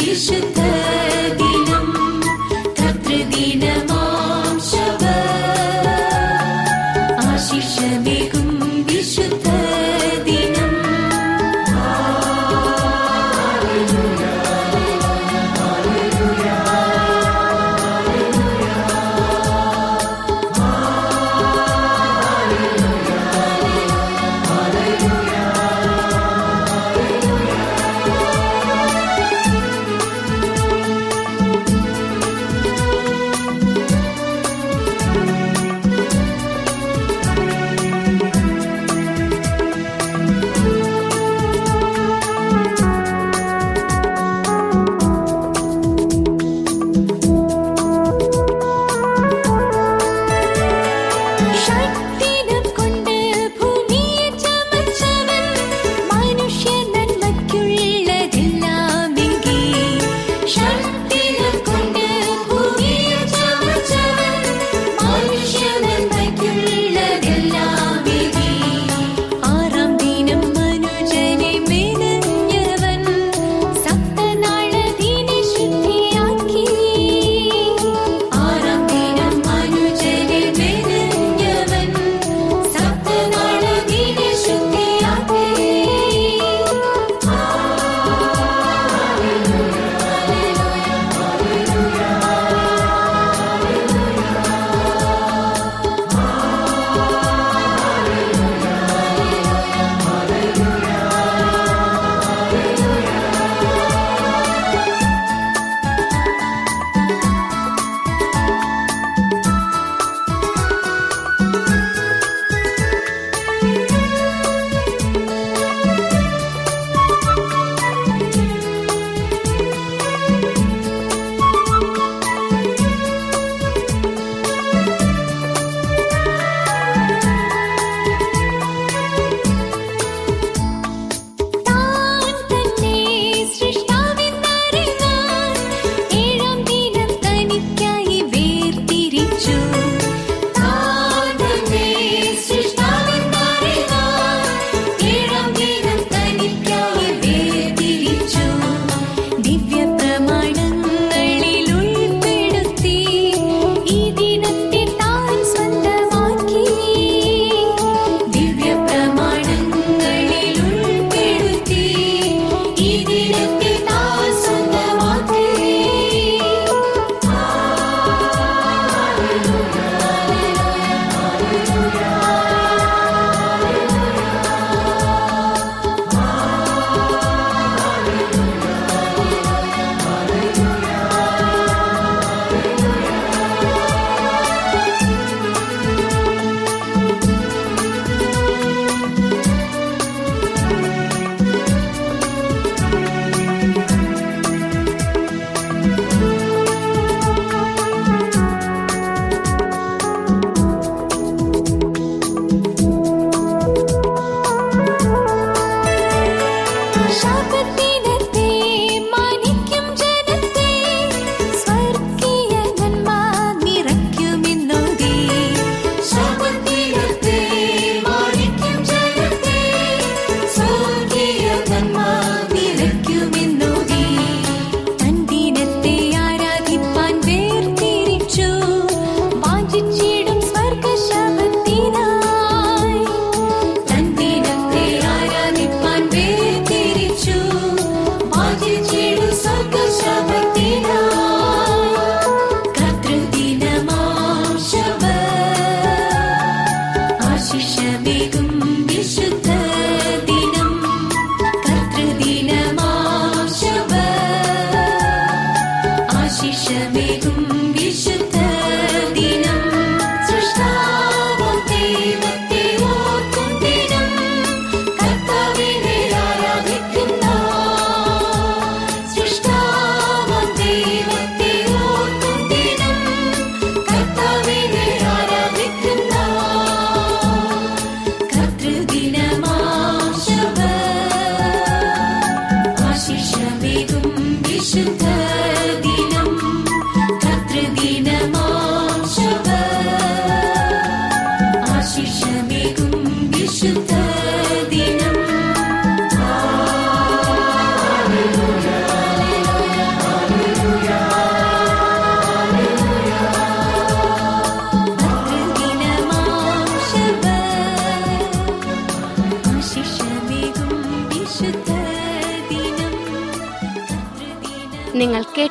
വിശുദ്ധ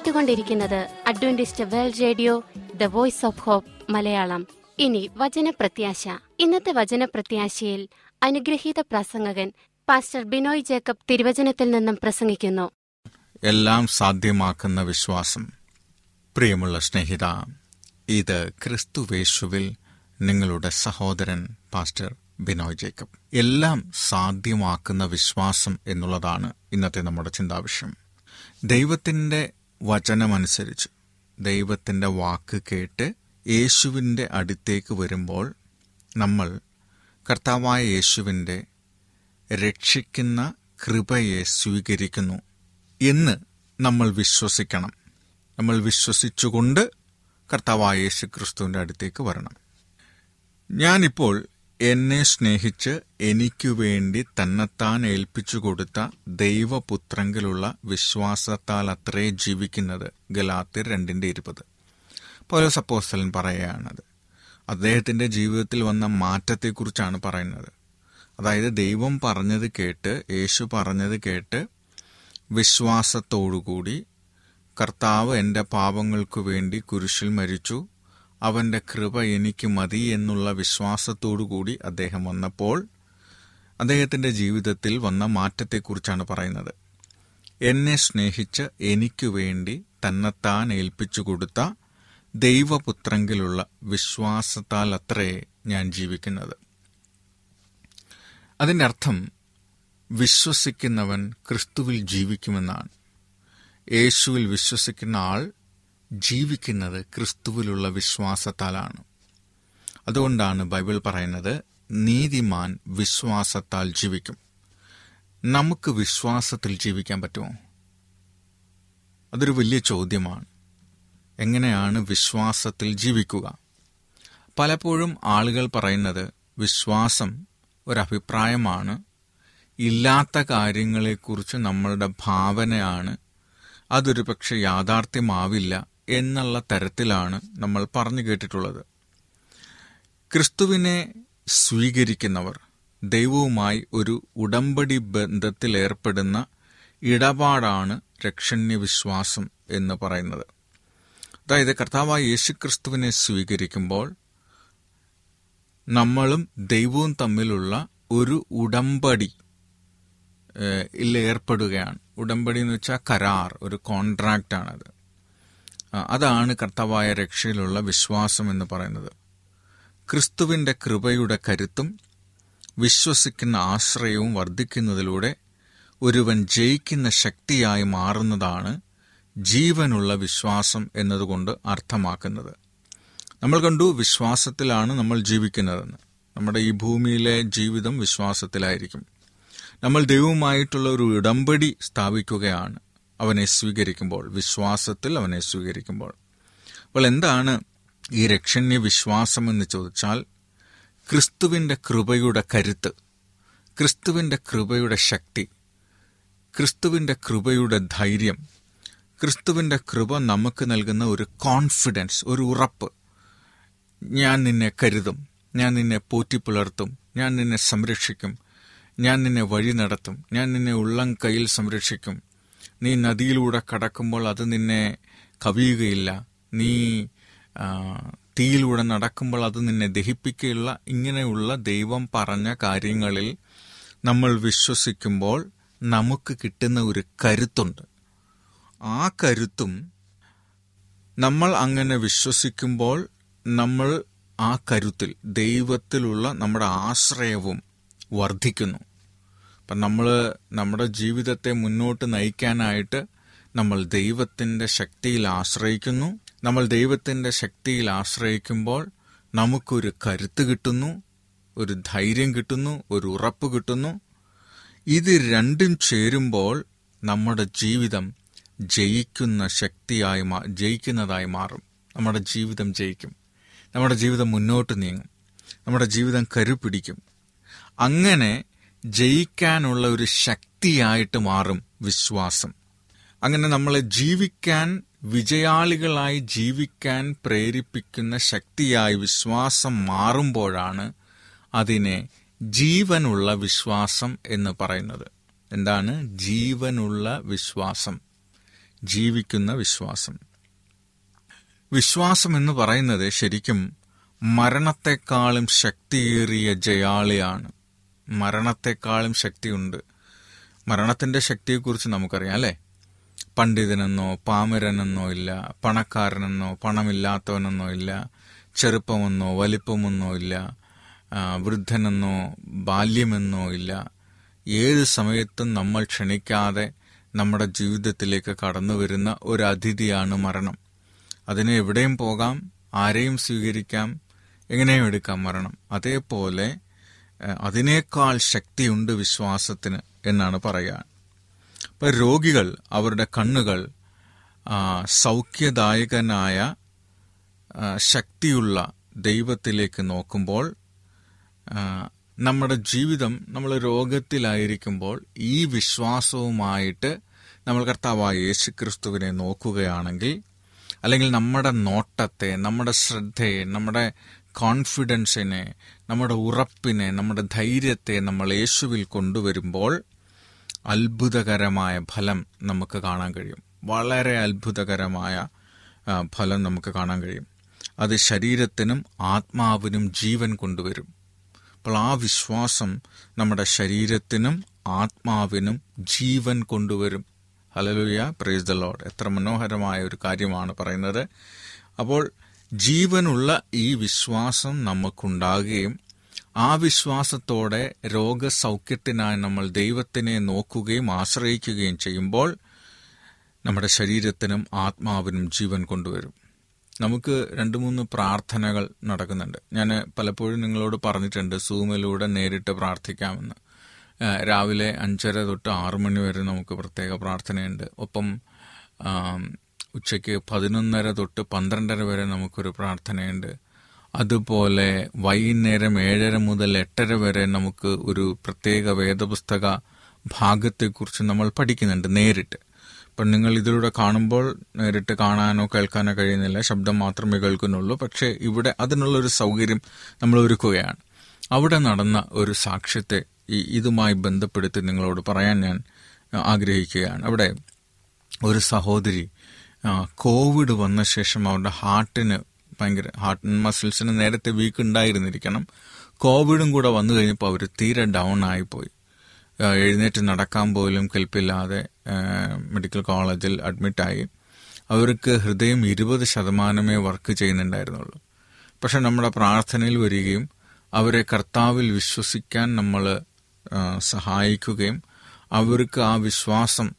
കേട്ടുകൊണ്ടിരിക്കുന്നത് Adventist World Radio the Voice of Hope Malayalam. ഇനി വചനപ്രത്യാശ. ഇന്നത്തെ വചനപ്രത്യാശയിൽ അനുഗ്രഹീത പ്രസംഗകൻ പാസ്റ്റർ ബിനോയ് ജേക്കബ് തിരുവചനത്തിൽ നിന്നും പ്രസംഗിക്കുന്നു. എല്ലാം സാധ്യമാക്കുന്ന വിശ്വാസം. പ്രിയമുള്ള സ്നേഹിത ഇത് ക്രിസ്തുവേശുവിൽ നിങ്ങളുടെ സഹോദരൻ പാസ്റ്റർ ബിനോയ് ജേക്കബ്. എല്ലാം സാധ്യമാക്കുന്ന വിശ്വാസം എന്നുള്ളതാണ് ഇന്നത്തെ നമ്മുടെ ചിന്താവിഷയം. ദൈവത്തിന്റെ വചനമനുസരിച്ച്. ദൈവത്തിന്റെ വാക്ക് കേട്ട് യേശുവിന്റെ അടുത്തേക്ക് വരുമ്പോൾ നമ്മൾ കർത്താവായ യേശുവിന്റെ രക്ഷിക്കുന്ന കൃപയെ സ്വീകരിക്കുന്നു എന്ന് നമ്മൾ വിശ്വസിക്കണം. നമ്മൾ വിശ്വസിച്ചുകൊണ്ട് കർത്താവായ യേശു ക്രിസ്തുവിന്റെ അടുത്തേക്ക് വരണം. ഞാനിപ്പോൾ എന്നെ സ്നേഹിച്ച് എനിക്കു വേണ്ടി തന്നെത്താൻ ഏൽപ്പിച്ചു കൊടുത്ത ദൈവപുത്രങ്കിലുള്ള വിശ്വാസത്താൽ അത്രേ ജീവിക്കുന്നത് ഗലാത്തിർ രണ്ടിന്റെ ഇരുപത്. പോലെ അപ്പോസ്തലൻ പറയുകയാണത് അദ്ദേഹത്തിന്റെ ജീവിതത്തിൽ വന്ന മാറ്റത്തെക്കുറിച്ചാണ് പറയുന്നത്. അതായത് ദൈവം പറഞ്ഞത് കേട്ട് യേശു പറഞ്ഞത് കേട്ട് വിശ്വാസത്തോടുകൂടി കർത്താവ് എന്റെ പാപങ്ങൾക്കു വേണ്ടി കുരിശിൽ മരിച്ചു അവന്റെ കൃപ എനിക്ക് മതി എന്നുള്ള വിശ്വാസത്തോടുകൂടി അദ്ദേഹം വന്നപ്പോൾ അദ്ദേഹത്തിന്റെ ജീവിതത്തിൽ വന്ന മാറ്റത്തെക്കുറിച്ചാണ് പറയുന്നത്. എന്നെ സ്നേഹിച്ച് എനിക്കു വേണ്ടി തന്നെത്താൻ ഏൽപ്പിച്ചു കൊടുത്ത ദൈവപുത്രങ്കിലുള്ള വിശ്വാസത്താൽ അത്രേ ഞാൻ ജീവിക്കുന്നത്. അതിന്റെ അർത്ഥം വിശ്വസിക്കുന്നവൻ ക്രിസ്തുവിൽ ജീവിക്കുമെന്നാണ്. യേശുവിൽ വിശ്വസിക്കുന്ന ആൾ ജീവിക്കുന്നത് ക്രിസ്തുവിലുള്ള വിശ്വാസത്താലാണ്. അതുകൊണ്ടാണ് ബൈബിൾ പറയുന്നത് നീതിമാൻ വിശ്വാസത്താൽ ജീവിക്കും. നമുക്ക് വിശ്വാസത്തിൽ ജീവിക്കാൻ പറ്റുമോ? അതൊരു വലിയ ചോദ്യമാണ്. എങ്ങനെയാണ് വിശ്വാസത്തിൽ ജീവിക്കുക? പലപ്പോഴും ആളുകൾ പറയുന്നത് വിശ്വാസം ഒരഭിപ്രായമാണ്. ഇല്ലാത്ത കാര്യങ്ങളെക്കുറിച്ച് നമ്മളുടെ ഭാവനയാണ്. അതൊരു പക്ഷെ യാഥാർത്ഥ്യമാവില്ല. എന്നുള്ള തരത്തിലാണ് നമ്മൾ പറഞ്ഞു കേട്ടിട്ടുള്ളത്. ക്രിസ്തുവിനെ സ്വീകരിക്കുന്നവർ ദൈവവുമായി ഒരു ഉടമ്പടി ബന്ധത്തിലേർപ്പെടുന്ന ഇടപാടാണ് രക്ഷണ്യ വിശ്വാസം എന്ന് പറയുന്നത്. അതായത് കർത്താവായ യേശുക്രിസ്തുവിനെ സ്വീകരിക്കുമ്പോൾ നമ്മളും ദൈവവും തമ്മിലുള്ള ഒരു ഉടമ്പടി ഏർപ്പെടുകയാണ് ഉടമ്പടി എന്ന് വെച്ചാൽ കരാർ ഒരു കോൺട്രാക്റ്റ് ആണത് ആ, അതാണ് കർത്താവായ രക്ഷയിലുള്ള വിശ്വാസം എന്ന് പറയുന്നത്. ക്രിസ്തുവിന്റെ കൃപയുടെ കരുത്തും വിശ്വസിക്കുന്ന ആശ്രയവും വർദ്ധിക്കുന്നതിലൂടെ ഒരുവൻ ജയിക്കുന്ന ശക്തിയായി മാറുന്നതാണ് ജീവനുള്ള വിശ്വാസം എന്നതുകൊണ്ട് അർത്ഥമാക്കുന്നത്. നമ്മൾ കണ്ടു വിശ്വാസത്തിലാണ് നമ്മൾ ജീവിക്കുന്നതെന്ന്. നമ്മുടെ ഈ ഭൂമിയിലെ ജീവിതം വിശ്വാസത്തിലായിരിക്കും. നമ്മൾ ദൈവവുമായിട്ടുള്ള ഒരു ഇടമ്പടി സ്ഥാപിക്കുകയാണ്. അവനെ സ്വീകരിക്കുമ്പോൾ വിശ്വാസത്തിൽ അവനെ സ്വീകരിക്കുമ്പോൾ. അപ്പോൾ എന്താണ് ഈ രക്ഷണ്യ വിശ്വാസം എന്ന് ചോദിച്ചാൽ ക്രിസ്തുവിന്റെ കൃപയുടെ കരുത്ത് ക്രിസ്തുവിന്റെ കൃപയുടെ ശക്തി ക്രിസ്തുവിന്റെ കൃപയുടെ ധൈര്യം ക്രിസ്തുവിന്റെ കൃപ നമുക്ക് നൽകുന്ന ഒരു കോൺഫിഡൻസ് ഒരു ഉറപ്പ്. ഞാൻ നിന്നെ കരുതും ഞാൻ നിന്നെ പോറ്റിപ്പുലർത്തും ഞാൻ നിന്നെ സംരക്ഷിക്കും ഞാൻ നിന്നെ വഴി നടത്തും ഞാൻ നിന്നെ ഉള്ളം കയ്യിൽ സംരക്ഷിക്കും നീ നദിയിലൂടെ കടക്കുമ്പോൾ അത് നിന്നെ കവിയുകയില്ല. നീ തീയിലൂടെ നടക്കുമ്പോൾ അത് നിന്നെ ദഹിപ്പിക്കുകയുള്ള ഇങ്ങനെയുള്ള ദൈവം പറഞ്ഞ കാര്യങ്ങളിൽ നമ്മൾ വിശ്വസിക്കുമ്പോൾ നമുക്ക് കിട്ടുന്ന ഒരു കരുത്തുണ്ട്. ആ കരുത്തും നമ്മൾ അങ്ങനെ വിശ്വസിക്കുമ്പോൾ നമ്മൾ ആ കരുത്തിൽ ദൈവത്തിലുള്ള നമ്മുടെ ആശ്രയവും വർദ്ധിക്കുന്നു. അപ്പം നമ്മൾ നമ്മുടെ ജീവിതത്തെ മുന്നോട്ട് നയിക്കാനായിട്ട് നമ്മൾ ദൈവത്തിന്റെ ശക്തിയിൽ ആശ്രയിക്കുന്നു. നമ്മൾ ദൈവത്തിന്റെ ശക്തിയിൽ ആശ്രയിക്കുമ്പോൾ നമുക്കൊരു കരുത്ത് കിട്ടുന്നു ഒരു ധൈര്യം കിട്ടുന്നു ഒരു ഉറപ്പ് കിട്ടുന്നു. ഇത് രണ്ടും ചേരുമ്പോൾ നമ്മുടെ ജീവിതം ജയിക്കുന്ന ശക്തിയായി മാ ജയിക്കുന്നതായി മാറും. നമ്മുടെ ജീവിതം ജയിക്കും. നമ്മുടെ ജീവിതം മുന്നോട്ട് നീങ്ങും. നമ്മുടെ ജീവിതം കരുപിടിക്കും. അങ്ങനെ ജയിക്കാനുള്ള ഒരു ശക്തിയായിട്ട് മാറും വിശ്വാസം. അങ്ങനെ നമ്മളെ ജീവിക്കാൻ വിജയാളികളായി ജീവിക്കാൻ പ്രേരിപ്പിക്കുന്ന ശക്തിയായി വിശ്വാസം മാറുമ്പോഴാണ് അതിനെ ജീവനുള്ള വിശ്വാസം എന്ന് പറയുന്നത്. എന്താണ്? ജീവനുള്ള വിശ്വാസം. ജീവിക്കുന്ന വിശ്വാസം. വിശ്വാസം എന്ന് പറയുന്നത് ശരിക്കും മരണത്തെക്കാളും ശക്തിയേറിയ ജയാളിയാണ്. മരണത്തെക്കാളും ശക്തിയുണ്ട്. മരണത്തിന്റെ ശക്തിയെക്കുറിച്ച് നമുക്കറിയാം അല്ലേ? പണ്ഡിതനെന്നോ പാമരനെന്നോ ഇല്ല പണക്കാരനെന്നോ പണമില്ലാത്തവനെന്നോ ഇല്ല ചെറുപ്പമെന്നോ വലിപ്പമെന്നോ ഇല്ല വൃദ്ധനെന്നോ ബാല്യമെന്നോ ഇല്ല. ഏത് സമയത്തും നമ്മൾ ക്ഷണിക്കാതെ നമ്മുടെ ജീവിതത്തിലേക്ക് കടന്നു വരുന്ന ഒരു അതിഥിയാണ് മരണം. അതിന് എവിടെയും പോകാം ആരെയും സ്വീകരിക്കാം എങ്ങനെയും എടുക്കാം മരണം. അതേപോലെ അതിനേക്കാൾ ശക്തിയുണ്ട് വിശ്വാസത്തിന് എന്നാണ് പറയുക. ഇപ്പൊ രോഗികൾ അവരുടെ കണ്ണുകൾ സൗഖ്യദായകനായ ശക്തിയുള്ള ദൈവത്തിലേക്ക് നോക്കുമ്പോൾ നമ്മുടെ ജീവിതം നമ്മൾ രോഗത്തിലായിരിക്കുമ്പോൾ ഈ വിശ്വാസവുമായിട്ട് നമ്മൾ കർത്താവായ യേശു ക്രിസ്തുവിനെ നോക്കുകയാണെങ്കിൽ അല്ലെങ്കിൽ നമ്മുടെ നോട്ടത്തെ നമ്മുടെ ശ്രദ്ധയെ നമ്മുടെ കോൺഫിഡൻസിനെ നമ്മുടെ ഉറപ്പിനെ നമ്മുടെ ധൈര്യത്തെ നമ്മൾ യേശുവിൽ കൊണ്ടുവരുമ്പോൾ അത്ഭുതകരമായ ഫലം നമുക്ക് കാണാൻ കഴിയും. വളരെ അത്ഭുതകരമായ ഫലം നമുക്ക് കാണാൻ കഴിയും. അത് ശരീരത്തിനും ആത്മാവിനും ജീവൻ കൊണ്ടുവരും. അപ്പോൾ ആ വിശ്വാസം നമ്മുടെ ശരീരത്തിനും ആത്മാവിനും ജീവൻ കൊണ്ടുവരും. ഹലലുയ പ്രൈസ് ദ ലോഡ് എത്ര മനോഹരമായ ഒരു കാര്യമാണ് പറയുന്നത്. അപ്പോൾ ജീവനുള്ള ഈ വിശ്വാസം നമുക്കുണ്ടാകുകയും ആ വിശ്വാസത്തോടെ രോഗസൗഖ്യത്തിനായി നമ്മൾ ദൈവത്തിനെ നോക്കുകയും ആശ്രയിക്കുകയും ചെയ്യുമ്പോൾ നമ്മുടെ ശരീരത്തിനും ആത്മാവിനും ജീവൻ കൊണ്ടുവരും. നമുക്ക് രണ്ട് മൂന്ന് പ്രാർത്ഥനകൾ നടക്കുന്നുണ്ട്. ഞാൻ പലപ്പോഴും നിങ്ങളോട് പറഞ്ഞിട്ടുണ്ട് സൂമിലൂടെ നേരിട്ട് പ്രാർത്ഥിക്കാമെന്ന്. രാവിലെ അഞ്ചര തൊട്ട് ആറു മണി വരെ നമുക്ക് പ്രത്യേക പ്രാർത്ഥനയുണ്ട്. ഒപ്പം ഉച്ചയ്ക്ക് പതിനൊന്നര തൊട്ട് പന്ത്രണ്ടര വരെ നമുക്കൊരു പ്രാർത്ഥനയുണ്ട്. അതുപോലെ വൈകുന്നേരം ഏഴര മുതൽ എട്ടര വരെ നമുക്ക് ഒരു പ്രത്യേക വേദപുസ്തക ഭാഗത്തെക്കുറിച്ച് നമ്മൾ പഠിക്കുന്നുണ്ട് നേരിട്ട്. ഇപ്പം നിങ്ങൾ ഇതിലൂടെ കാണുമ്പോൾ നേരിട്ട് കാണാനോ കേൾക്കാനോ കഴിയുന്നില്ല. ശബ്ദം മാത്രമേ കേൾക്കുന്നുള്ളൂ. പക്ഷേ ഇവിടെ അതിനുള്ളൊരു സൗകര്യം നമ്മൾ ഒരുക്കുകയാണ്. അവിടെ നടന്ന ഒരു സാക്ഷ്യത്തെ ഈ ഇതുമായി ബന്ധപ്പെടുത്തി നിങ്ങളോട് പറയാൻ ഞാൻ ആഗ്രഹിക്കുകയാണ്. അവിടെ ഒരു സഹോദരി കോവിഡ് വന്ന ശേഷം അവരുടെ ഹാർട്ടിന് ഭയങ്കര ഹാർട്ട് മസിൽസിന് നേരത്തെ വീക്ക് ഉണ്ടായിരുന്നിരിക്കണം. കോവിഡും കൂടെ വന്നു കഴിഞ്ഞപ്പോൾ അവർ തീരെ ഡൗൺ ആയിപ്പോയി. എഴുന്നേറ്റ് നടക്കാൻ പോലും കെൽപ്പില്ലാതെ മെഡിക്കൽ കോളേജിൽ അഡ്മിറ്റായി അവർക്ക് ഹൃദയം ഇരുപത് ശതമാനമേ വർക്ക് ചെയ്യുന്നുണ്ടായിരുന്നുള്ളൂ. പക്ഷെ നമ്മുടെ പ്രാർത്ഥനയിൽ വരികയും അവരെ കർത്താവിൽ വിശ്വസിക്കാൻ നമ്മൾ സഹായിക്കുകയും അവർക്ക് ആ വിശ്വാസം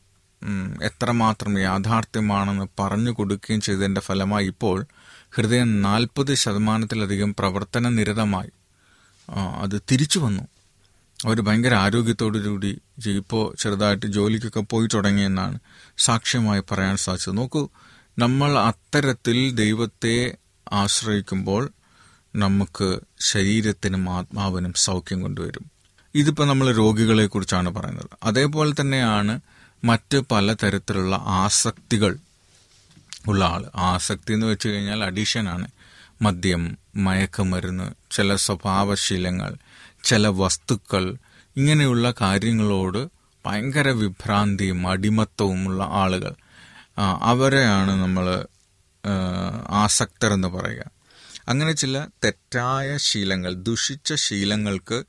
എത്രമാത്രം യാഥാർത്ഥ്യമാണെന്ന് പറഞ്ഞു കൊടുക്കുകയും ചെയ്തതിന്റെ ഫലമായി ഇപ്പോൾ ഹൃദയം നാൽപ്പത് ശതമാനത്തിലധികം പ്രവർത്തന നിരതമായി അത് തിരിച്ചു വന്നു. അവർ ഭയങ്കര ആരോഗ്യത്തോടുകൂടി ഇപ്പോൾ ചെറുതായിട്ട് ജോലിക്കൊക്കെ പോയി തുടങ്ങിയെന്നാണ് സാക്ഷ്യമായി പറയാൻ സാധിച്ചത്. നോക്കൂ നമ്മൾ അത്തരത്തിൽ ദൈവത്തെ ആശ്രയിക്കുമ്പോൾ നമുക്ക് ശരീരത്തിനും ആത്മാവിനും സൗഖ്യം കൊണ്ടുവരും. ഇതിപ്പോൾ നമ്മൾ രോഗികളെക്കുറിച്ചാണ് പറയുന്നത്. അതേപോലെ തന്നെയാണ് മറ്റ് പലതരത്തിലുള്ള ആസക്തികൾ ഉള്ള ആൾ ആസക്തി എന്ന് വെച്ച് കഴിഞ്ഞാൽ അഡീഷനാണ് മദ്യം മയക്കുമരുന്ന് ചില സ്വഭാവശീലങ്ങൾ ചില വസ്തുക്കൾ ഇങ്ങനെയുള്ള കാര്യങ്ങളോട് ഭയങ്കര വിഭ്രാന്തിയും അടിമത്തവുമുള്ള ആളുകൾ. അവരെയാണ് നമ്മൾ ആസക്തർ എന്ന് പറയുക. അങ്ങനെ ചില തെറ്റായ ശീലങ്ങൾ ദുഷിച്ച ശീലങ്ങൾക്ക്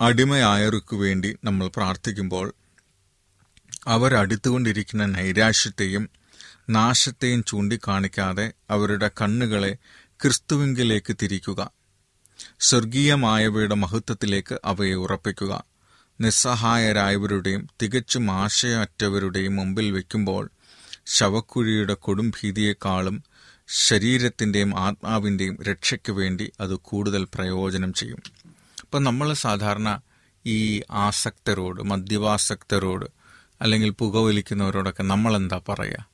അടിമയായവർക്ക് വേണ്ടി നമ്മൾ പ്രാർത്ഥിക്കുമ്പോൾ അവരടുത്തുകൊണ്ടിരിക്കുന്ന നൈരാശ്യത്തെയും നാശത്തെയും ചൂണ്ടിക്കാണിക്കാതെ അവരുടെ കണ്ണുകളെ ക്രിസ്തുവിങ്കിലേക്ക് തിരിക്കുക. സ്വർഗീയമായവയുടെ മഹത്വത്തിലേക്ക് അവയെ ഉറപ്പിക്കുക. നിസ്സഹായരായവരുടെയും തികച്ചും ആശയറ്റവരുടെയും മുമ്പിൽ വയ്ക്കുമ്പോൾ ശവക്കുഴിയുടെ കൊടും ഭീതിയേക്കാളും ശരീരത്തിന്റെയും ആത്മാവിന്റെയും രക്ഷയ്ക്ക് വേണ്ടി അത് കൂടുതൽ പ്രയോജനം ചെയ്യും. ഇപ്പം നമ്മൾ സാധാരണ ഈ ആസക്തരോട് മദ്യപാസക്തരോട് അല്ലെങ്കിൽ പുകവലിക്കുന്നവരോടൊക്കെ നമ്മൾ എന്താ പറയുക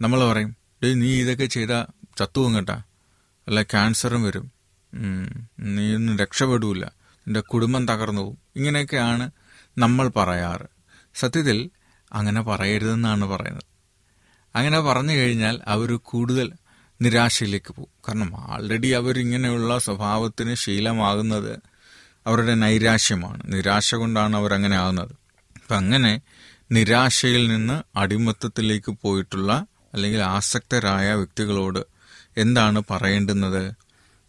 നമ്മൾ പറയും ഡേ നീ ഇതൊക്കെ ചെയ്താൽ ചത്തുവും കേട്ടാ. അല്ല ക്യാൻസറും വരും. നീ ഒന്നും രക്ഷപ്പെടൂല. നിന്റെ കുടുംബം തകർന്നു പോകും ഇങ്ങനെയൊക്കെയാണ് നമ്മൾ പറയാറ്. സത്യത്തിൽ അങ്ങനെ പറയരുതെന്നാണ് പറയുന്നത്. അങ്ങനെ പറഞ്ഞു കഴിഞ്ഞാൽ അവർ കൂടുതൽ നിരാശയിലേക്ക് പോകും. കാരണം ആൾറെഡി അവരിങ്ങനെയുള്ള സ്വഭാവത്തിന് ശീലമാകുന്നത് അവരുടെ നൈരാശ്യമാണ്. നിരാശ കൊണ്ടാണ് അവരങ്ങനെ ആകുന്നത്. അപ്പം അങ്ങനെ നിരാശയിൽ നിന്ന് അടിമത്തത്തിലേക്ക് പോയിട്ടുള്ള അല്ലെങ്കിൽ ആസക്തരായ വ്യക്തികളോട് എന്താണ് പറയേണ്ടുന്നത്?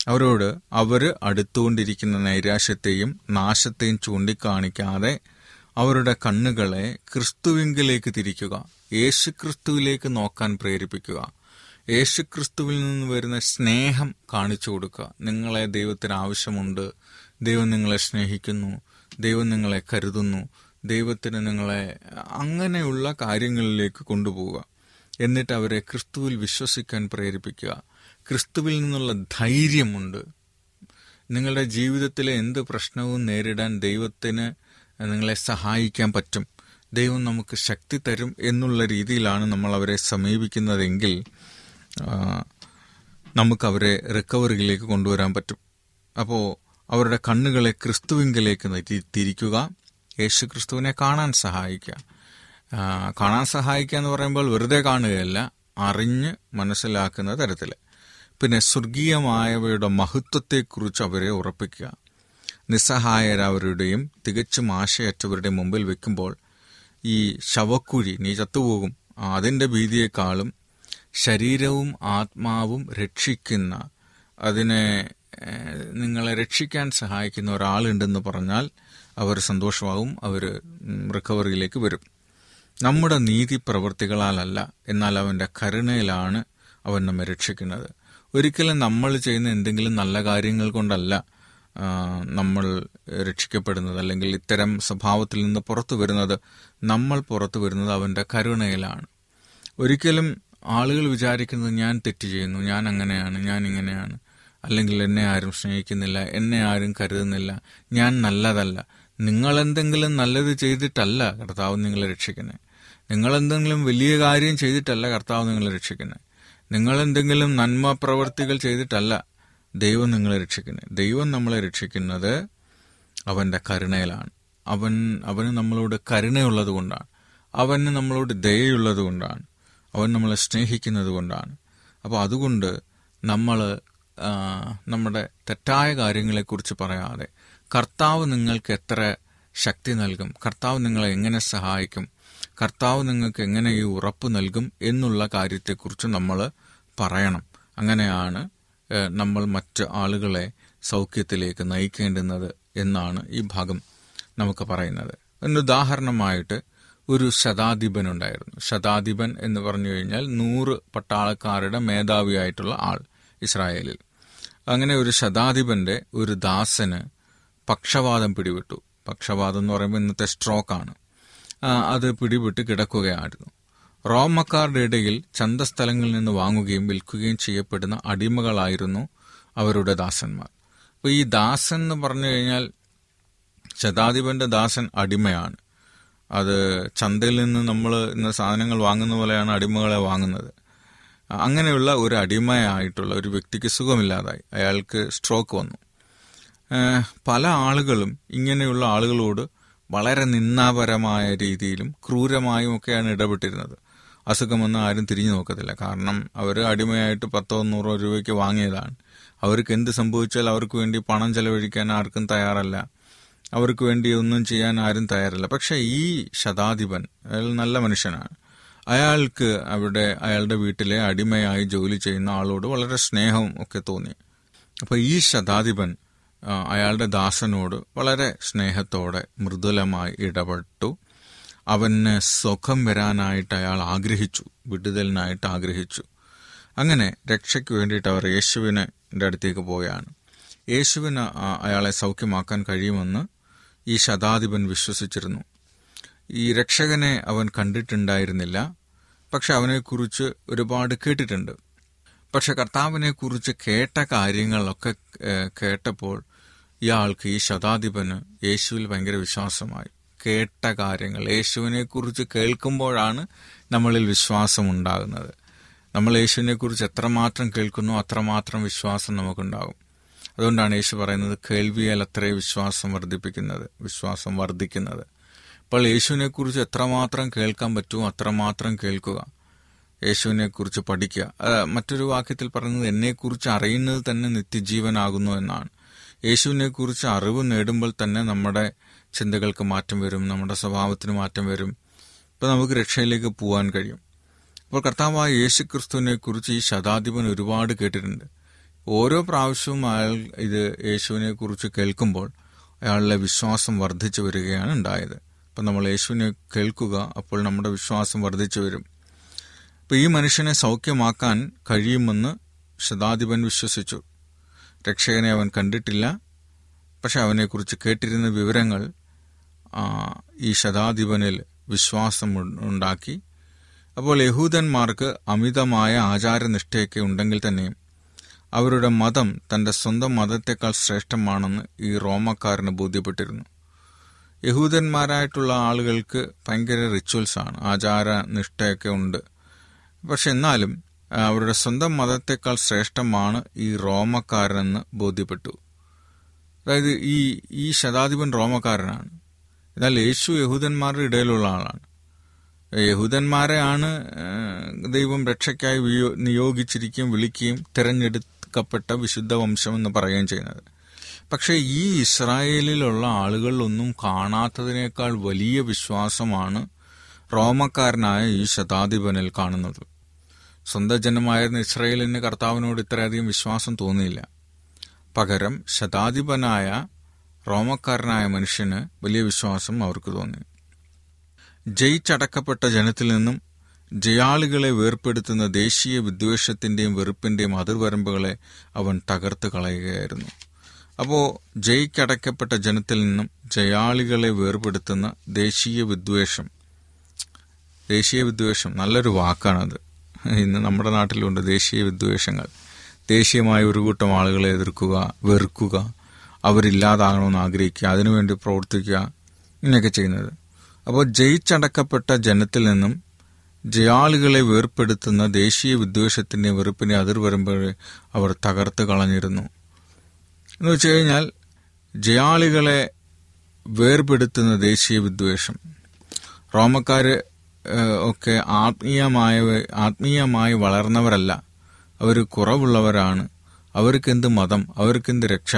അവരോട് അവർ അടുത്തുകൊണ്ടിരിക്കുന്ന നൈരാശ്യത്തെയും നാശത്തെയും ചൂണ്ടിക്കാണിക്കാതെ അവരുടെ കണ്ണുകളെ ക്രിസ്തുവിങ്കിലേക്ക് തിരിക്കുക യേശു ക്രിസ്തുവിലേക്ക് നോക്കാൻ പ്രേരിപ്പിക്കുക യേശു ക്രിസ്തുവിൽ നിന്ന് വരുന്ന സ്നേഹം കാണിച്ചു കൊടുക്കുക. നിങ്ങളെ ദൈവത്തിന് ആവശ്യമുണ്ട്. ദൈവം നിങ്ങളെ സ്നേഹിക്കുന്നു. ദൈവം നിങ്ങളെ കരുതുന്നു. ദൈവത്തിന് നിങ്ങളെ അങ്ങനെയുള്ള കാര്യങ്ങളിലേക്ക് കൊണ്ടുപോവുക. എന്നിട്ട് അവരെ ക്രിസ്തുവിൽ വിശ്വസിക്കാൻ പ്രേരിപ്പിക്കുക. ക്രിസ്തുവിൽ നിന്നുള്ള ധൈര്യമുണ്ട്. നിങ്ങളുടെ ജീവിതത്തിലെ എന്ത് പ്രശ്നവും നേരിടാൻ ദൈവത്തിന് നിങ്ങളെ സഹായിക്കാൻ പറ്റും. ദൈവം നമുക്ക് ശക്തി തരും എന്നുള്ള രീതിയിലാണ് നമ്മൾ അവരെ സമീപിക്കുന്നതെങ്കിൽ നമുക്ക് അവരെ റിക്കവറിയിലേക്ക് കൊണ്ടുവരാൻ പറ്റും. അപ്പോൾ അവരുടെ കണ്ണുകളെ ക്രിസ്തുവിങ്കിലേക്ക് തിരിക്കുക. യേശു ക്രിസ്തുവിനെ കാണാൻ സഹായിക്കുക. കാണാൻ സഹായിക്കുക എന്ന് പറയുമ്പോൾ വെറുതെ കാണുകയല്ല അറിഞ്ഞ് മനസ്സിലാക്കുന്ന തരത്തിൽ പിന്നെ സ്വർഗീയമായവയുടെ മഹത്വത്തെക്കുറിച്ച് അവരെ ഉറപ്പിക്കുക. നിസ്സഹായരവരുടെയും തികച്ചും ആശയറ്റവരുടെയും മുമ്പിൽ വെക്കുമ്പോൾ ഈ ശവക്കുഴി നീ ചത്തുപോകും. അതിന്റെ ഭീതിയേക്കാളും ശരീരവും ആത്മാവും രക്ഷിക്കുന്ന അതിനെ നിങ്ങളെ രക്ഷിക്കാൻ സഹായിക്കുന്ന ഒരാളുണ്ടെന്ന് പറഞ്ഞാൽ അവർ സന്തോഷമാവും അവർ റിക്കവറിയിലേക്ക് വരും. നമ്മുടെ നീതി പ്രവൃത്തികളാലല്ല എന്നാൽ അവന്റെ കരുണയിലാണ് അവൻ നമ്മെ രക്ഷിക്കുന്നത്. ഒരിക്കലും നമ്മൾ ചെയ്യുന്ന എന്തെങ്കിലും നല്ല കാര്യങ്ങൾ കൊണ്ടല്ല നമ്മൾ രക്ഷിക്കപ്പെടുന്നത് അല്ലെങ്കിൽ ഇത്തരം സ്വഭാവത്തിൽ നിന്ന് പുറത്തു വരുന്നത്. നമ്മൾ പുറത്തു വരുന്നത് അവന്റെ കരുണയിലാണ്. ഒരിക്കലും ആളുകൾ വിചാരിക്കുന്നത് ഞാൻ തെറ്റ് ചെയ്യുന്നു ഞാൻ അങ്ങനെയാണ് ഞാൻ ഇങ്ങനെയാണ് അല്ലെങ്കിൽ എന്നെ ആരും സ്നേഹിക്കുന്നില്ല എന്നെ ആരും കരുതുന്നില്ല ഞാൻ നല്ലതല്ല. നിങ്ങൾ എന്തെങ്കിലും നല്ലത് ചെയ്തിട്ടല്ല കർത്താവ് നിങ്ങളെ രക്ഷിക്കുന്നത് നിങ്ങൾ എന്തെങ്കിലും വലിയ കാര്യം ചെയ്തിട്ടല്ല കർത്താവ് നിങ്ങളെ രക്ഷിക്കുന്നത് നിങ്ങൾ എന്തെങ്കിലും നന്മ പ്രവർത്തികൾ ചെയ്തിട്ടല്ല ദൈവം നിങ്ങളെ രക്ഷിക്കുന്നത് ദൈവം നമ്മളെ രക്ഷിക്കുന്നത് അവന്റെ കരുണയിലാണ്. അവൻ അവന് നമ്മളോട് കരുണയുള്ളത് കൊണ്ടാണ്. അവന് നമ്മളോട് ദയയുള്ളത് കൊണ്ടാണ്. അവൻ നമ്മളെ സ്നേഹിക്കുന്നത് കൊണ്ടാണ്. അപ്പോൾ അതുകൊണ്ട് നമ്മൾ നമ്മുടെ തെറ്റായ കാര്യങ്ങളെക്കുറിച്ച് പറയാതെ കർത്താവ് നിങ്ങൾക്ക് എത്ര ശക്തി നൽകും? കർത്താവ് നിങ്ങളെ എങ്ങനെ സഹായിക്കും? കർത്താവ് നിങ്ങൾക്ക് എങ്ങനെ ഈ ഉറപ്പ് നൽകും എന്നുള്ള കാര്യത്തെക്കുറിച്ച് നമ്മൾ പറയണം. അങ്ങനെയാണ് നമ്മൾ മറ്റ് ആളുകളെ സൗഖ്യത്തിലേക്ക് നയിക്കേണ്ടുന്നത് എന്നാണ് ഈ ഭാഗം നമുക്ക് പറയുന്നത്. ഉദാഹരണമായിട്ട് ഒരു ശതാധിപൻ ഉണ്ടായിരുന്നു ശതാധിപൻ എന്ന് പറഞ്ഞു കഴിഞ്ഞാൽ നൂറ് പട്ടാളക്കാരുടെ മേധാവിയായിട്ടുള്ള ആൾ ഇസ്രായേലിൽ. അങ്ങനെ ഒരു ശതാധിപന്റെ ഒരു ദാസന് പക്ഷവാതം പിടിവിട്ടു. പക്ഷവാതം എന്ന് പറയുമ്പോൾ ഇന്നത്തെ സ്ട്രോക്കാണ് അത് പിടിവിട്ട് കിടക്കുകയായിരുന്നു. റോമക്കാരുടെ ഇടയിൽ ചന്തസ്ഥലങ്ങളിൽ നിന്ന് വാങ്ങുകയും വിൽക്കുകയും ചെയ്യപ്പെടുന്ന അടിമകളായിരുന്നു അവരുടെ ദാസന്മാർ. അപ്പോൾ ഈ ദാസൻ എന്ന് പറഞ്ഞു കഴിഞ്ഞാൽ ശതാധിപന്റെ ദാസൻ അടിമയാണ്. അത് ചന്തയിൽ നിന്ന് നമ്മൾ ഇന്ന് സാധനങ്ങൾ വാങ്ങുന്ന പോലെയാണ് അടിമകളെ വാങ്ങുന്നത്. അങ്ങനെയുള്ള ഒരു അടിമയായിട്ടുള്ള ഒരു വ്യക്തിക്ക് സുഖമില്ലാതായി. അയാൾക്ക് സ്ട്രോക്ക് വന്നു. പല ആളുകളും ഇങ്ങനെയുള്ള ആളുകളോട് വളരെ നിന്ദാപരമായ രീതിയിലും ക്രൂരമായും ഒക്കെയാണ് ഇടപെട്ടിരുന്നത്. അസുഖമൊന്നും ആരും തിരിഞ്ഞു നോക്കത്തില്ല. കാരണം അവർ അടിമയായിട്ട് പത്തോ നൂറോ രൂപയ്ക്ക് വാങ്ങിയതാണ്. അവർക്ക് എന്ത് സംഭവിച്ചാൽ അവർക്ക് വേണ്ടി പണം ചെലവഴിക്കാൻ ആർക്കും തയ്യാറല്ല. അവർക്ക് വേണ്ടി ഒന്നും ചെയ്യാൻ ആരും തയ്യാറല്ല. പക്ഷെ ഈ ശതാധിപൻ അയാൾ നല്ല മനുഷ്യനാണ്. അയാൾക്ക് അവിടെ അയാളുടെ വീട്ടിലെ അടിമയായി ജോലി ചെയ്യുന്ന ആളോട് വളരെ സ്നേഹം ഒക്കെ തോന്നി. അപ്പോൾ ഈ ശതാധിപൻ അയാളുടെ ദാസനോട് വളരെ സ്നേഹത്തോടെ മൃദുലമായി ഇടപെട്ടു. അവന് സുഖം വരാനായിട്ട് അയാൾ ആഗ്രഹിച്ചു വിടുതലിനായിട്ട് ആഗ്രഹിച്ചു. അങ്ങനെ രക്ഷയ്ക്ക് വേണ്ടിയിട്ട് അവർ യേശുവിനെ അടുത്തേക്ക് പോയാണ്. യേശുവിന് അയാളെ സൗഖ്യമാക്കാൻ കഴിയുമെന്ന് ഈ ശതാധിപൻ വിശ്വസിച്ചിരുന്നു. ഈ രക്ഷകനെ അവൻ കണ്ടിട്ടുണ്ടായിരുന്നില്ല പക്ഷെ അവനെക്കുറിച്ച് ഒരുപാട് കേട്ടിട്ടുണ്ട്. പക്ഷെ കർത്താവിനെക്കുറിച്ച് കേട്ട കാര്യങ്ങളൊക്കെ കേട്ടപ്പോൾ ഇയാൾക്ക് ഈ ശതാധിപന് യേശുവിൽ ഭയങ്കര വിശ്വാസമായി. കേട്ട കാര്യങ്ങൾ യേശുവിനെക്കുറിച്ച് കേൾക്കുമ്പോഴാണ് നമ്മളിൽ വിശ്വാസം ഉണ്ടാകുന്നത് നമ്മൾ യേശുവിനെക്കുറിച്ച് എത്രമാത്രം കേൾക്കുന്നു അത്രമാത്രം വിശ്വാസം നമുക്കുണ്ടാകും. അതുകൊണ്ടാണ് യേശു പറയുന്നത് കേൾവിയാൽ അത്രേ വിശ്വാസം വർദ്ധിപ്പിക്കുന്നത് വിശ്വാസം വർദ്ധിക്കുന്നത്. അപ്പോൾ യേശുവിനെ കുറിച്ച് എത്രമാത്രം കേൾക്കാൻ പറ്റുമോ അത്രമാത്രം കേൾക്കുക. യേശുവിനെക്കുറിച്ച് പഠിക്കുക. മറ്റൊരു വാക്യത്തിൽ പറയുന്നത് എന്നെക്കുറിച്ച് അറിയുന്നത് തന്നെ നിത്യജീവനാകുന്നു എന്നാണ്. യേശുവിനെ കുറിച്ച് അറിവ് നേടുമ്പോൾ തന്നെ നമ്മുടെ ചിന്തകൾക്ക് മാറ്റം വരും നമ്മുടെ സ്വഭാവത്തിന് മാറ്റം വരും. ഇപ്പം നമുക്ക് രക്ഷയിലേക്ക് പോകാൻ കഴിയും. അപ്പോൾ കർത്താവായ യേശു ക്രിസ്തുവിനെ കുറിച്ച് ഈ ശതാധിപൻ ഒരുപാട് കേട്ടിട്ടുണ്ട്. ഓരോ പ്രാവശ്യവും അയാൾ ഇത് യേശുവിനെക്കുറിച്ച് കേൾക്കുമ്പോൾ അയാളുടെ വിശ്വാസം വർദ്ധിച്ചു വരികയാണ് ഉണ്ടായത്. അപ്പം നമ്മൾ യേശുവിനെ കേൾക്കുക അപ്പോൾ നമ്മുടെ വിശ്വാസം വർദ്ധിച്ചു വരും. അപ്പോൾ ഈ മനുഷ്യനെ സൗഖ്യമാക്കാൻ കഴിയുമെന്ന് ശതാധിപൻ വിശ്വസിച്ചു. രക്ഷകനെ അവൻ കണ്ടിട്ടില്ല. പക്ഷെ അവനെക്കുറിച്ച് കേട്ടിരുന്ന വിവരങ്ങൾ ഈ ശതാധിപനിൽ വിശ്വാസം ഉണ്ടാക്കി. അപ്പോൾ യഹൂദന്മാർക്ക് അമിതമായ ആചാരനിഷ്ഠയൊക്കെ ഉണ്ടെങ്കിൽ തന്നെയും അവരുടെ മതം തന്റെ സ്വന്തം മതത്തെക്കാൾ ശ്രേഷ്ഠമാണെന്ന് ഈ റോമക്കാരന് ബോധ്യപ്പെട്ടിരുന്നു. യഹൂദന്മാരായിട്ടുള്ള ആളുകൾക്ക് ഭയങ്കര റിച്വൽസാണ് ആണ് ആചാര നിഷ്ഠയൊക്കെ ഉണ്ട്. പക്ഷെ എന്നാലും അവരുടെ സ്വന്തം മതത്തെക്കാൾ ശ്രേഷ്ഠമാണ് ഈ റോമക്കാരനെന്ന് ബോധ്യപ്പെട്ടു. അതായത് ഈ ഈ ശതാധിപൻ റോമക്കാരനാണ്. എന്നാൽ യേശു യഹൂദന്മാരുടെ ഇടയിലുള്ള ആളാണ്. യഹൂദന്മാരെയാണ് ദൈവം രക്ഷയ്ക്കായി നിയോഗിച്ചിരിക്കുകയും വിളിക്കുകയും തിരഞ്ഞെടുക്കപ്പെട്ട വിശുദ്ധ വംശം എന്ന് പറയുകയും ചെയ്യുന്നത്. പക്ഷേ ഈ ഇസ്രായേലിലുള്ള ആളുകളിലൊന്നും കാണാത്തതിനേക്കാൾ വലിയ വിശ്വാസമാണ് റോമക്കാരനായ ഈ ശതാധിപനിൽ കാണുന്നത്. സ്വന്തം ജനമായിരുന്ന ഇസ്രയേലിന് കർത്താവിനോട് ഇത്രയധികം വിശ്വാസം തോന്നിയില്ല. പകരം ശതാധിപനായ റോമക്കാരനായ മനുഷ്യന് വലിയ വിശ്വാസം അവർക്ക് തോന്നി. ജയിച്ചടക്കപ്പെട്ട ജനത്തിൽ നിന്നും ജയാളികളെ വേർപ്പെടുത്തുന്ന ദേശീയ വിദ്വേഷത്തിന്റെയും വെറുപ്പിന്റെയും അതിർവരമ്പുകളെ അവൻ തകർത്ത് കളയുകയായിരുന്നു. അപ്പോ ജയിക്കടക്കപ്പെട്ട ജനത്തിൽ നിന്നും ജയാളികളെ വേർപെടുത്തുന്ന ദേശീയ വിദ്വേഷം. ദേശീയ വിദ്വേഷം. നല്ലൊരു വാക്കാണത്. ഇന്ന് നമ്മുടെ നാട്ടിലുണ്ട് ദേശീയ വിദ്വേഷങ്ങൾ. ദേശീയമായ ഒരു കൂട്ടം ആളുകളെ എതിർക്കുക വെറുക്കുക അവരില്ലാതാകണമെന്ന് ആഗ്രഹിക്കുക അതിനുവേണ്ടി പ്രവർത്തിക്കുക ഇങ്ങനെയൊക്കെ ചെയ്യുന്നത്. അപ്പോൾ ജയിച്ചടക്കപ്പെട്ട ജനത്തിൽ നിന്നും ജയാളികളെ വേർപ്പെടുത്തുന്ന ദേശീയ വിദ്വേഷത്തിന്റെ വെറുപ്പിനെ അതിർവരമ്പുകളെ അവർ തകർത്ത് കളഞ്ഞിരുന്നു. എന്ന് വെച്ച് കഴിഞ്ഞാൽ ജയാളികളെ വേർപെടുത്തുന്ന ദേശീയ വിദ്വേഷം. റോമക്കാര് ഒക്കെ ആത്മീയമായ ആത്മീയമായി വളർന്നവരല്ല. അവർ കുറവുള്ളവരാണ്. അവർക്കെന്ത് മതം? അവർക്കെന്ത് രക്ഷ?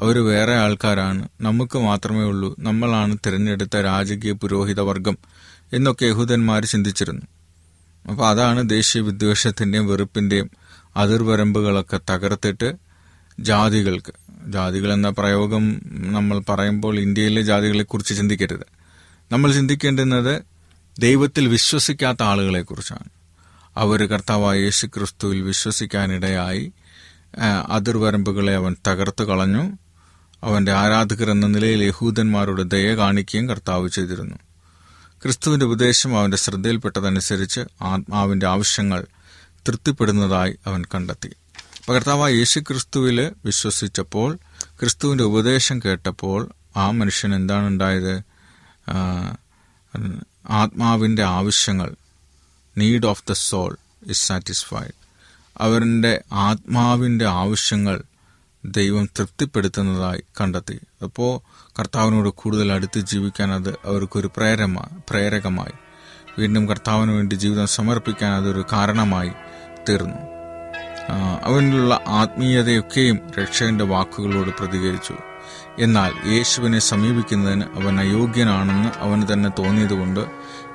അവർ വേറെ ആൾക്കാരാണ്. നമുക്ക് മാത്രമേ ഉള്ളൂ. നമ്മളാണ് തിരഞ്ഞെടുത്ത രാജകീയ പുരോഹിതവർഗം എന്നൊക്കെ യഹൂദന്മാർ ചിന്തിച്ചിരുന്നു. അപ്പോൾ അതാണ് ദേശീയ വിദ്വേഷത്തിന്റെയും വെറുപ്പിന്റെയും അതിർവരമ്പുകളൊക്കെ തകർത്തിട്ട് ജാതികൾക്ക്. ജാതികൾ എന്ന പ്രയോഗം നമ്മൾ പറയുമ്പോൾ ഇന്ത്യയിലെ ജാതികളെക്കുറിച്ച് ചിന്തിക്കരുത്. നമ്മൾ ചിന്തിക്കേണ്ടുന്നത് ദൈവത്തിൽ വിശ്വസിക്കാത്ത ആളുകളെ കുറിച്ചാണ് അവർ കർത്താവായ യേശു ക്രിസ്തുവിൽ വിശ്വസിക്കാനിടയായി അതിർവരമ്പുകളെ അവൻ തകർത്ത് കളഞ്ഞു. അവന്റെ ആരാധകർ എന്ന നിലയിൽ യഹൂദന്മാരുടെ ദയ കാണിക്കുകയും കർത്താവ് ചെയ്തിരുന്നു. ക്രിസ്തുവിന്റെ ഉപദേശം അവന്റെ ശ്രദ്ധയിൽപ്പെട്ടതനുസരിച്ച് ആത്മാവിന്റെ ആവശ്യങ്ങൾ തൃപ്തിപ്പെടുന്നതായി അവൻ കണ്ടെത്തി. അപ്പൊ കർത്താവായ യേശു ക്രിസ്തുവിൽ വിശ്വസിച്ചപ്പോൾ ക്രിസ്തുവിന്റെ ഉപദേശം കേട്ടപ്പോൾ ആ മനുഷ്യൻ എന്താണ് ഉണ്ടായത് ആ, ആത്മാവിന്റെ ആവശ്യങ്ങൾ need of the soul is satisfied അവരുടെ ആത്മാവിന്റെ ആവശ്യങ്ങൾ ദൈവം തൃപ്തിപ്പെടുത്തുന്നതായി കണ്ടെത്തി. അപ്പോൾ കർത്താവിനോട് കൂടുതൽ അടുത്ത് ജീവിക്കാൻ അത് അവർക്കൊരു പ്രേരമ പ്രേരകമായി. വീണ്ടും കർത്താവിന് വേണ്ടി ജീവിതം സമർപ്പിക്കാൻ അതൊരു കാരണമായി തീർന്നു. അവനുള്ള ആത്മീയതയൊക്കെയും രക്ഷകന്റെ വാക്കുകളോട് പ്രതികരിച്ചു. എന്നാൽ യേശുവിനെ സമീപിക്കുന്നതിന് അവൻ അയോഗ്യനാണെന്ന് അവന് തന്നെ തോന്നിയതുകൊണ്ട്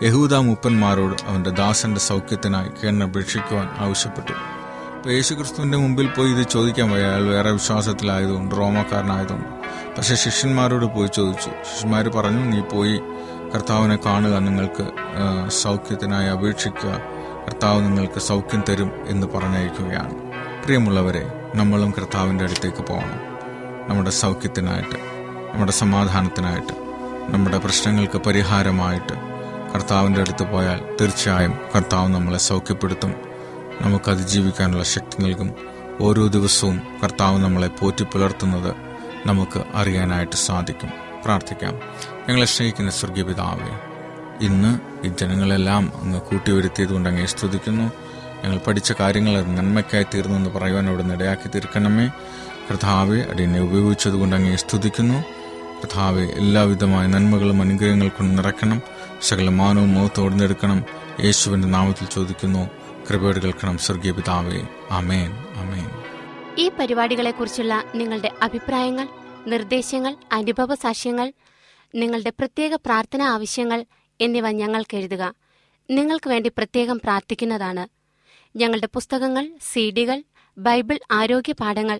യഹൂദ മൂപ്പന്മാരോട് അവന്റെ ദാസന്റെ സൗഖ്യത്തിനായി കേണപേക്ഷിക്കുവാൻ ആവശ്യപ്പെട്ടു. അപ്പോൾ മുമ്പിൽ പോയി ഇത് ചോദിക്കാൻ വയ്യ. അയാൾ വേറെ വിശ്വാസത്തിലായതുകൊണ്ട് റോമക്കാരനായതുകൊണ്ട്. പക്ഷെ ശിഷ്യന്മാരോട് പോയി ചോദിച്ചു. ശിഷ്യന്മാർ പറഞ്ഞു നീ പോയി കർത്താവിനെ കാണുക നിങ്ങൾക്ക് സൗഖ്യത്തിനായി അപേക്ഷിക്കുക. കർത്താവ് നിങ്ങൾക്ക് സൗഖ്യം തരും എന്ന് പറഞ്ഞയക്കുകയാണ്. പ്രിയമുള്ളവരെ നമ്മളും കർത്താവിന്റെ അടുത്തേക്ക് പോകണം. നമ്മുടെ സൗഖ്യത്തിനായിട്ട് നമ്മുടെ സമാധാനത്തിനായിട്ട് നമ്മുടെ പ്രശ്നങ്ങൾക്ക് പരിഹാരമായിട്ട് കർത്താവിന്റെ അടുത്ത് പോയാൽ തീർച്ചയായും കർത്താവ് നമ്മളെ സൗഖ്യപ്പെടുത്തും. നമുക്ക് അതിജീവിക്കാനുള്ള ശക്തി നൽകും. ഓരോ ദിവസവും കർത്താവ് നമ്മളെ പോറ്റി പുലർത്തുന്നത് നമുക്ക് അറിയാനായിട്ട് സാധിക്കും. പ്രാർത്ഥിക്കാം. ഞങ്ങളെ സ്നേഹിക്കുന്ന സ്വർഗീയപിതാവെ ഇന്ന് ഈ ജനങ്ങളെല്ലാം അങ്ങ് കൂട്ടിവരുത്തിയത് കൊണ്ട് അങ്ങേ സ്തുതിക്കുന്നു. ഞങ്ങൾ പഠിച്ച കാര്യങ്ങൾ നന്മയ്ക്കായി തീർന്നു എന്ന് പറയുവാൻ അവിടെ ഇടയാക്കി തീർക്കണമേ. കർത്താവെ അടിയനെ ഉപയോഗിച്ചത് കൊണ്ട് അങ്ങേ സ്തുതിക്കുന്നു. കർത്താവെ എല്ലാവിധമായ നന്മകളും അനുഗ്രഹങ്ങൾ കൊണ്ട് നിറക്കണം സകല മാനവും മുഖത്തോടുന്നെടുക്കണം യേശുവിന്റെ നാമത്തിൽ ചോദിക്കുന്നു. കൃപയോട് കേൾക്കണം സ്വർഗീയ പിതാവേ. അമേൻ അമേൻ ഈ പരിപാടികളെക്കുറിച്ചുള്ള നിങ്ങളുടെ അഭിപ്രായങ്ങൾ നിർദ്ദേശങ്ങൾ അനുഭവ സാക്ഷ്യങ്ങൾ നിങ്ങളുടെ പ്രത്യേക പ്രാർത്ഥന ആവശ്യങ്ങൾ എന്നിവ ഞങ്ങൾക്ക് എഴുതുക. നിങ്ങൾക്ക് വേണ്ടി പ്രത്യേകം പ്രാർത്ഥിക്കുന്നതാണ്. ഞങ്ങളുടെ പുസ്തകങ്ങൾ സീഡികൾ ബൈബിൾ ആരോഗ്യ പാഠങ്ങൾ